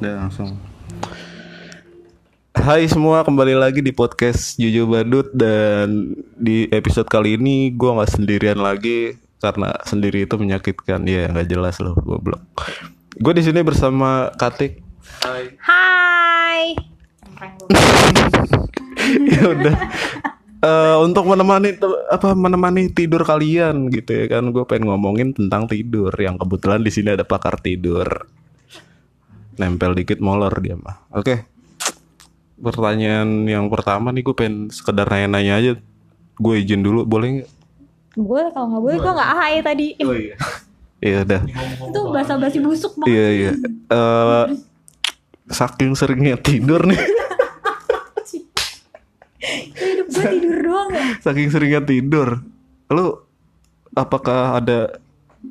Udah langsung. Hai semua, kembali lagi di podcast Jujur Badut dan di episode kali ini gue nggak sendirian lagi karena sendiri itu menyakitkan. Ya nggak jelas loh, goblok. Gue di sini bersama Katik. Hai. Hai. ya udah. Eh, untuk menemani apa menemani tidur kalian gitu ya kan gue pengen ngomongin tentang tidur yang kebetulan di sini ada pakar tidur nempel dikit molor dia mah oke. Pertanyaan yang pertama nih gue pengen sekedar nanya-nanya aja. Gue izin dulu boleh nggak? Boleh kalau nggak boleh gue nggak hai tadi. oh iya. Iya udah Itu bahasa basi busuk banget. iya iya. Eh, saking seringnya tidur nih. Hidup gue tidur doang ya. saking seringnya tidur. Lu apakah ada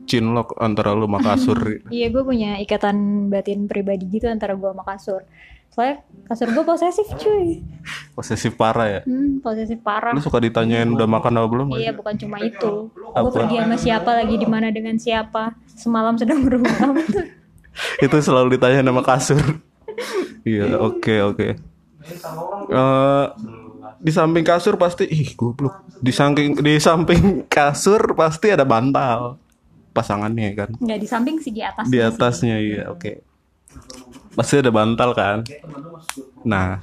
cinlok antara lu sama kasur Iya gue punya ikatan batin pribadi gitu antara gue sama kasur. Soalnya kasur gue posesif cuy. posesif parah ya Hmm, posesif parah. lu suka ditanyain udah makan apa belum Iya bukan cuma itu. Gue pergi sama siapa lagi di mana dengan siapa. Semalam sedang tuh. itu selalu ditanya nama kasur iya oke oke Eh, di samping kasur pasti ih goblok di samping di samping kasur pasti ada bantal pasangannya kan? Nggak di samping sih di atas. di atasnya iya oke. Pasti ada bantal kan? Nah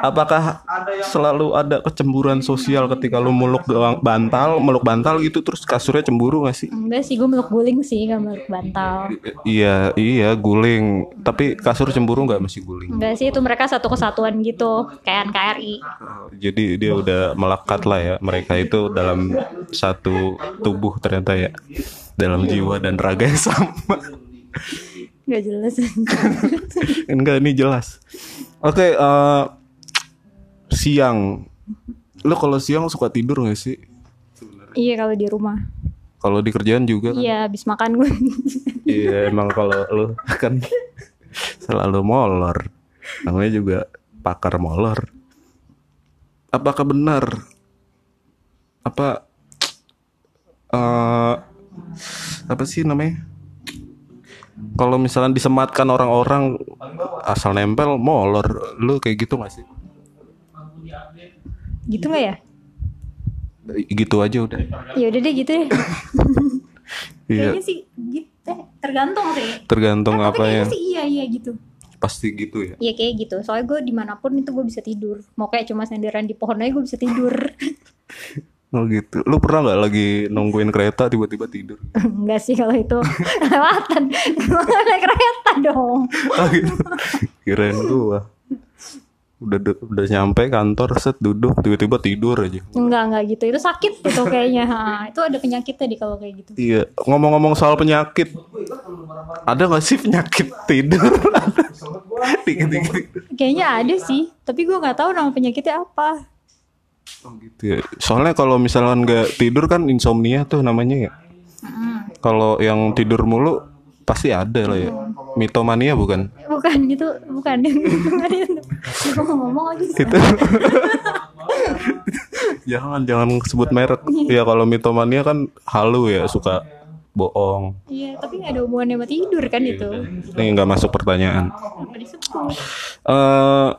apakah selalu ada kecemburuan sosial ketika lu meluk doang bantal meluk bantal gitu terus kasurnya cemburu gak sih? Enggak sih gue meluk guling sih nggak meluk bantal. iya iya guling. Tapi kasur cemburu nggak masih guling? Enggak sih itu mereka satu kesatuan gitu kayak NKRI. jadi dia udah melekat lah ya mereka itu dalam satu tubuh ternyata ya dalam jiwa dan raga yang sama. Gak jelas. enggak ini jelas oke eh, siang. Lo kalau siang suka tidur gak sih? Iya kalau di rumah. kalau di kerjaan juga kan? Iya habis makan gue. iya emang kalau lo kan selalu molor. Namanya juga pakar molor. Apakah benar? Apa eh apa sih namanya kalau misalnya disematkan orang-orang asal nempel molor lu kayak gitu gak sih gitu nggak ya? gitu aja udah Ya udah deh gitu deh. iya Kayaknya sih gitu. Eh, tergantung sih. tergantung apa ya sih iya iya gitu. pasti gitu ya Iya kayak gitu. Soalnya gue di mana pun itu gue bisa tidur. Mau kayak cuma senderan di pohon aja gue bisa tidur. oh gitu lu pernah nggak lagi nungguin kereta tiba-tiba tidur Enggak sih kalau itu lewatan. Naik kereta dong. Oh gitu. Kirain gua. Udah udah nyampe kantor set duduk tiba-tiba tidur aja. Enggak enggak gitu. Itu sakit gitu kayaknya. Ha, itu ada penyakitnya di kalau kayak gitu. Iya, ngomong-ngomong soal penyakit. Ada gak sih penyakit tidur? Dikit-dikit. Kayaknya ada sih. Tapi gue nggak tahu nama penyakitnya apa. Oh gitu ya. Soalnya kalau misalkan nggak tidur kan insomnia tuh namanya ya. Kalau yang tidur mulu pasti ada lah ya. Mitomania bukan? Bukan. Bukan. Bukan itu. Gue mau ngomong lagi. Itu. jangan jangan sebut merek. Ya kalau mitomania kan halu ya suka bohong. Iya, tapi nggak ada hubungannya sama tidur kan itu. Ini nggak masuk pertanyaan. Eh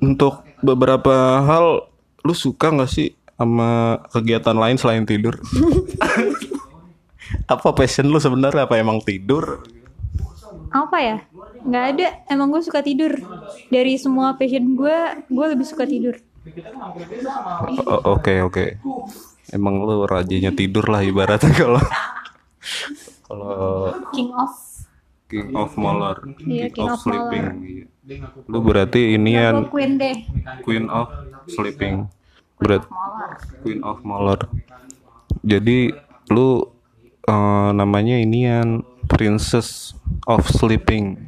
untuk beberapa hal, lu suka nggak sih sama kegiatan lain selain tidur? apa passion lu sebenarnya? Apa emang tidur? Apa ya? Nggak ada. Emang gue suka tidur. Dari semua passion gue, gue lebih suka tidur. Oke oke. Emang lu rajinnya tidur lah ibaratnya kalau kalau King of. king of molor, Iya, king of sleeping. Iya. Lu berarti inian queen deh. queen of sleeping. Molor. Queen of Molor. Jadi lu eh, namanya inian Princess of Sleeping.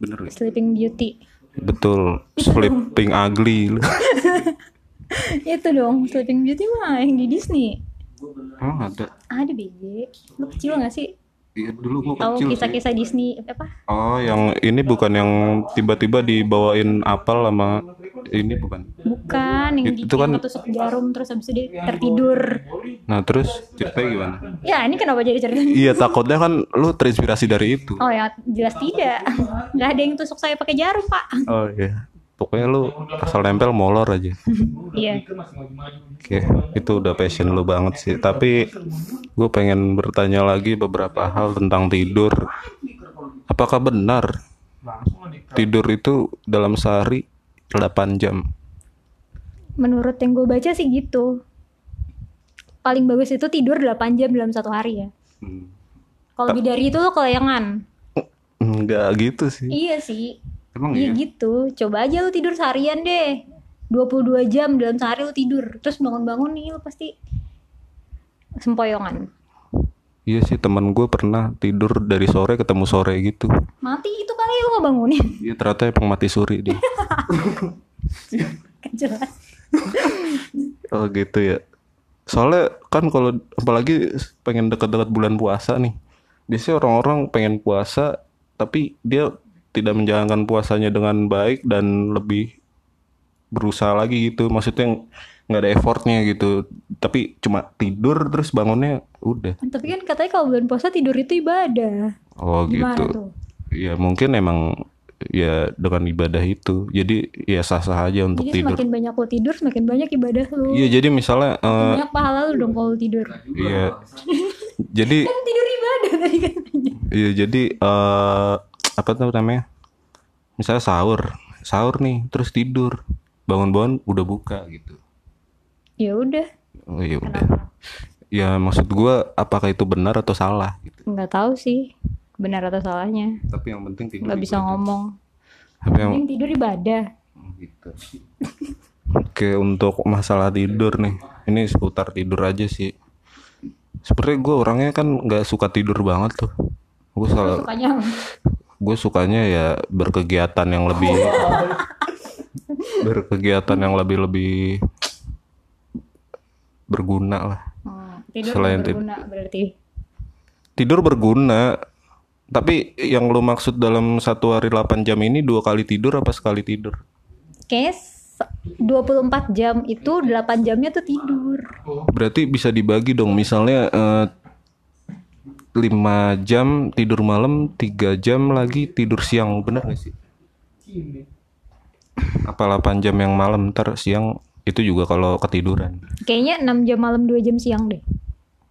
Bener gak? Sleeping Beauty. Betul. Sleeping ugly. lu. itu dong, Sleeping Beauty mah yang di Disney. Oh ada. Ada BG. Lu kecil gak sih? Iya dulu gua Tahu kecil sih. kisah-kisah Disney apa? Oh yang ini bukan yang tiba-tiba dibawain apel sama ini bukan. Bukan. Yang, Itu kan- ketusuk jarum terus habis itu dia tertidur. Nah terus ceritanya gimana? Ya, ini kenapa jadi cerita? Iya takutnya kan lu terinspirasi dari itu. Oh ya, jelas tidak. Nggak ada yang tusuk saya pakai jarum, Pak. Oh iya. Pokoknya lu asal nempel molor aja. Iya. Oke, itu udah passion lu banget sih. Tapi gue pengen bertanya lagi beberapa hal tentang tidur. Apakah benar tidur itu dalam sehari 8 jam? Menurut yang gue baca sih gitu. Paling bagus itu tidur 8 jam dalam satu hari ya. Hmm. Kalau lebih dari itu lo kelayangan. Enggak gitu sih. Iya sih. Emang Iya iya? gitu. Coba aja lu tidur seharian deh. 22 jam dalam sehari lu tidur. Terus bangun-bangun nih lu pasti sempoyongan. Iya sih teman gue pernah tidur dari sore ketemu sore gitu. Mati itu kali lu nggak bangunin. Iya ternyata emang mati suri dia. Kan jelas. Oh gitu ya. Soalnya kan kalau apalagi pengen deket-deket bulan puasa nih. Biasanya orang-orang pengen puasa tapi dia tidak menjalankan puasanya dengan baik dan lebih berusaha lagi gitu. Maksudnya nggak ada effortnya gitu. Tapi cuma tidur terus bangunnya udah. Tapi kan katanya kalau bulan puasa tidur itu ibadah. Oh Gimana gitu. tuh? Ya mungkin emang ya dengan ibadah itu. Jadi ya sah-sah aja untuk Jadi tidur. semakin banyak lu tidur, semakin banyak ibadah lu. Iya jadi misalnya eh, Banyak pahala lu dong kalau tidur. Iya. jadi Kan tidur ibadah tadi katanya. iya jadi eh apa tuh namanya? Misalnya sahur, sahur nih, terus tidur, bangun-bangun udah buka gitu. Ya udah, Oh iya udah. Ya maksud gua apakah itu benar atau salah gitu. nggak tahu sih benar atau salahnya. Tapi yang penting tidur. Nggak bisa ngomong. Tapi yang Yang tidur ibadah. gitu. Oke untuk masalah tidur nih, ini seputar tidur aja sih. Sebenarnya gue orangnya kan nggak suka tidur banget tuh. Gue selalu Sukanya gue sukanya ya berkegiatan yang lebih berkegiatan yang lebih lebih berguna lah Hmm, tidur Selain berguna berarti. tidur berguna tapi yang lu maksud dalam satu hari 8 jam ini dua kali tidur apa sekali tidur Kayaknya se- 24 jam itu 8 jamnya tuh tidur. berarti bisa dibagi dong misalnya eh, 5 jam tidur malam 3 jam lagi tidur siang. Bener gak sih? Apa 8 jam yang malam ntar siang itu juga kalau ketiduran. Kayaknya 6 jam malam 2 jam siang deh.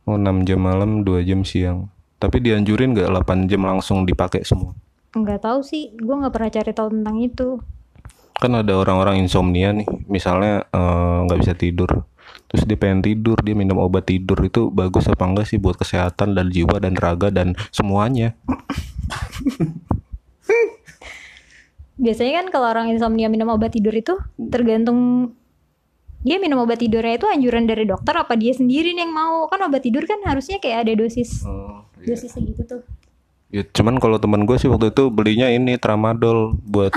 Oh 6 jam malam 2 jam siang. Tapi dianjurin gak 8 jam langsung dipakai semua? Nggak tahu sih, gue nggak pernah cari tahu tentang itu. Kan ada orang-orang insomnia nih Misalnya eh, nggak bisa tidur Terus dia pengen tidur Dia minum obat tidur. Itu bagus apa enggak sih Buat kesehatan dan jiwa dan raga dan semuanya? Biasanya kan kalau orang insomnia minum obat tidur itu tergantung dia minum obat tidurnya itu anjuran dari dokter apa dia sendiri yang mau? Kan obat tidur kan harusnya kayak ada dosis dosis segitu tuh. Ya cuman kalau teman gue sih waktu itu belinya ini tramadol buat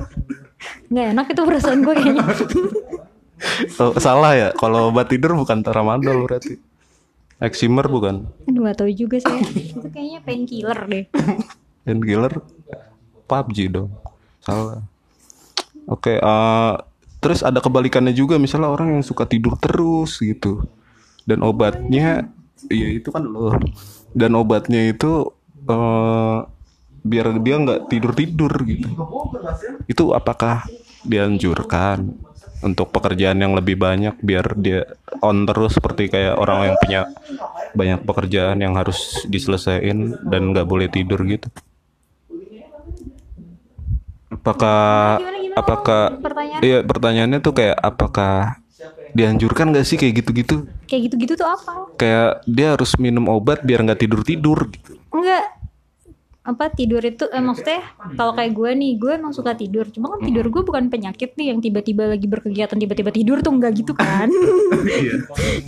nggak enak itu perasaan gue kayaknya oh, salah ya kalau obat tidur bukan tramadol berarti. Eximer bukan? Aduh nggak tahu juga sih. Itu kayaknya painkiller deh. Painkiller? PUBG dong. Salah. Oke eh, terus ada kebalikannya juga misalnya orang yang suka tidur terus gitu. Dan obatnya ya itu kan loh dan obatnya itu eh, biar dia nggak tidur tidur gitu. Itu apakah dianjurkan untuk pekerjaan yang lebih banyak biar dia on terus seperti kayak orang yang punya banyak pekerjaan yang harus diselesaikan dan nggak boleh tidur gitu. Apakah Gimana, gimana? apakah pertanyaan iya pertanyaannya tuh kayak apakah dianjurkan gak sih kayak gitu-gitu? Kayak gitu-gitu tuh apa? Kayak dia harus minum obat biar nggak tidur tidur gitu. Enggak apa tidur itu eh, maksudnya kalau kayak gue nih gue emang suka tidur. Cuma kan tidur gue bukan penyakit nih yang tiba-tiba lagi berkegiatan tiba-tiba tidur tuh enggak gitu kan.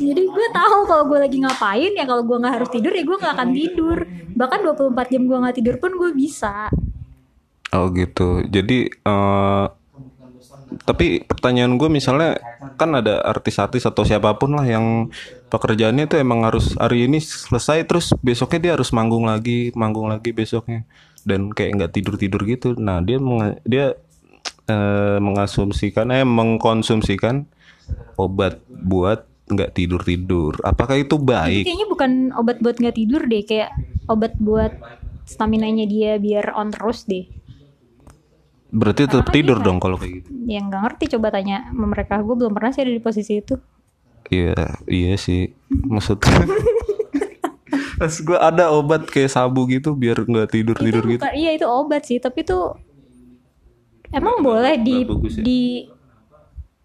Jadi gue tahu kalau gue lagi ngapain ya kalau gue nggak harus tidur ya gue nggak akan tidur. Bahkan 24 jam gue nggak tidur pun gue bisa. Oh gitu. Jadi eh tapi pertanyaan gue misalnya kan ada artis-artis atau siapa pun lah yang pekerjaannya tuh emang harus hari ini selesai terus besoknya dia harus manggung lagi, manggung lagi besoknya dan kayak nggak tidur tidur gitu. Nah dia dia eh, mengasumsikan eh mengkonsumsikan obat buat nggak tidur tidur. Apakah itu baik? Kayaknya bukan obat buat nggak tidur deh, kayak obat buat stamina-nya dia biar on terus deh. Berarti tetap tidur dong kalau kayak gitu. Yang nggak ngerti coba tanya sama mereka. Gue belum pernah sih ada di posisi itu. Iya, iya sih. Maksudnya Mas gue ada obat kayak sabu gitu biar nggak tidur tidur Itu gitu. bukan- Iya itu obat sih, tapi tuh emang boleh di nggak bagus ya? di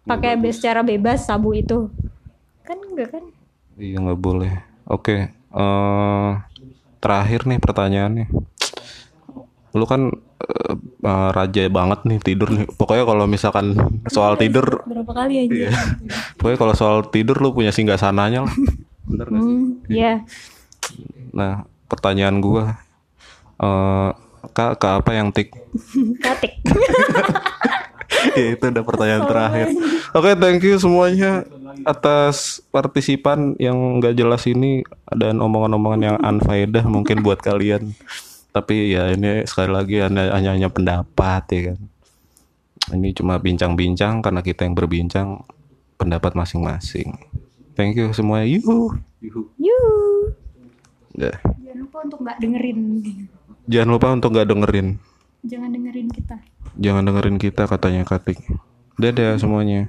pakai be- secara bebas sabu itu. Kan enggak kan? Iya nggak boleh. Oke, eh terakhir nih pertanyaannya. Lu kan eh, eh, raja banget nih tidur nih. Pokoknya kalau misalkan soal tidur, Berapa kali aja? Iya. pokoknya kalau soal tidur lu punya singgah sananya lah. Bener nggak sih? Hmm, ya. Nah, pertanyaan gua eh kak, kak apa yang tik? Katik. ya itu udah pertanyaan terakhir. Oke, thank you semuanya atas partisipan yang nggak jelas ini dan omongan-omongan yang unfaedah mungkin buat kalian. Tapi ya ini sekali lagi hanya hanya, hanya pendapat ya kan. Ini cuma bincang-bincang karena kita yang berbincang pendapat masing-masing. Thank you semuanya. Yuhu. Yuhu. Yuh. Dah. Jangan lupa untuk nggak dengerin. Jangan lupa untuk nggak dengerin. Jangan dengerin kita. Jangan dengerin kita katanya Katik. Dadah semuanya.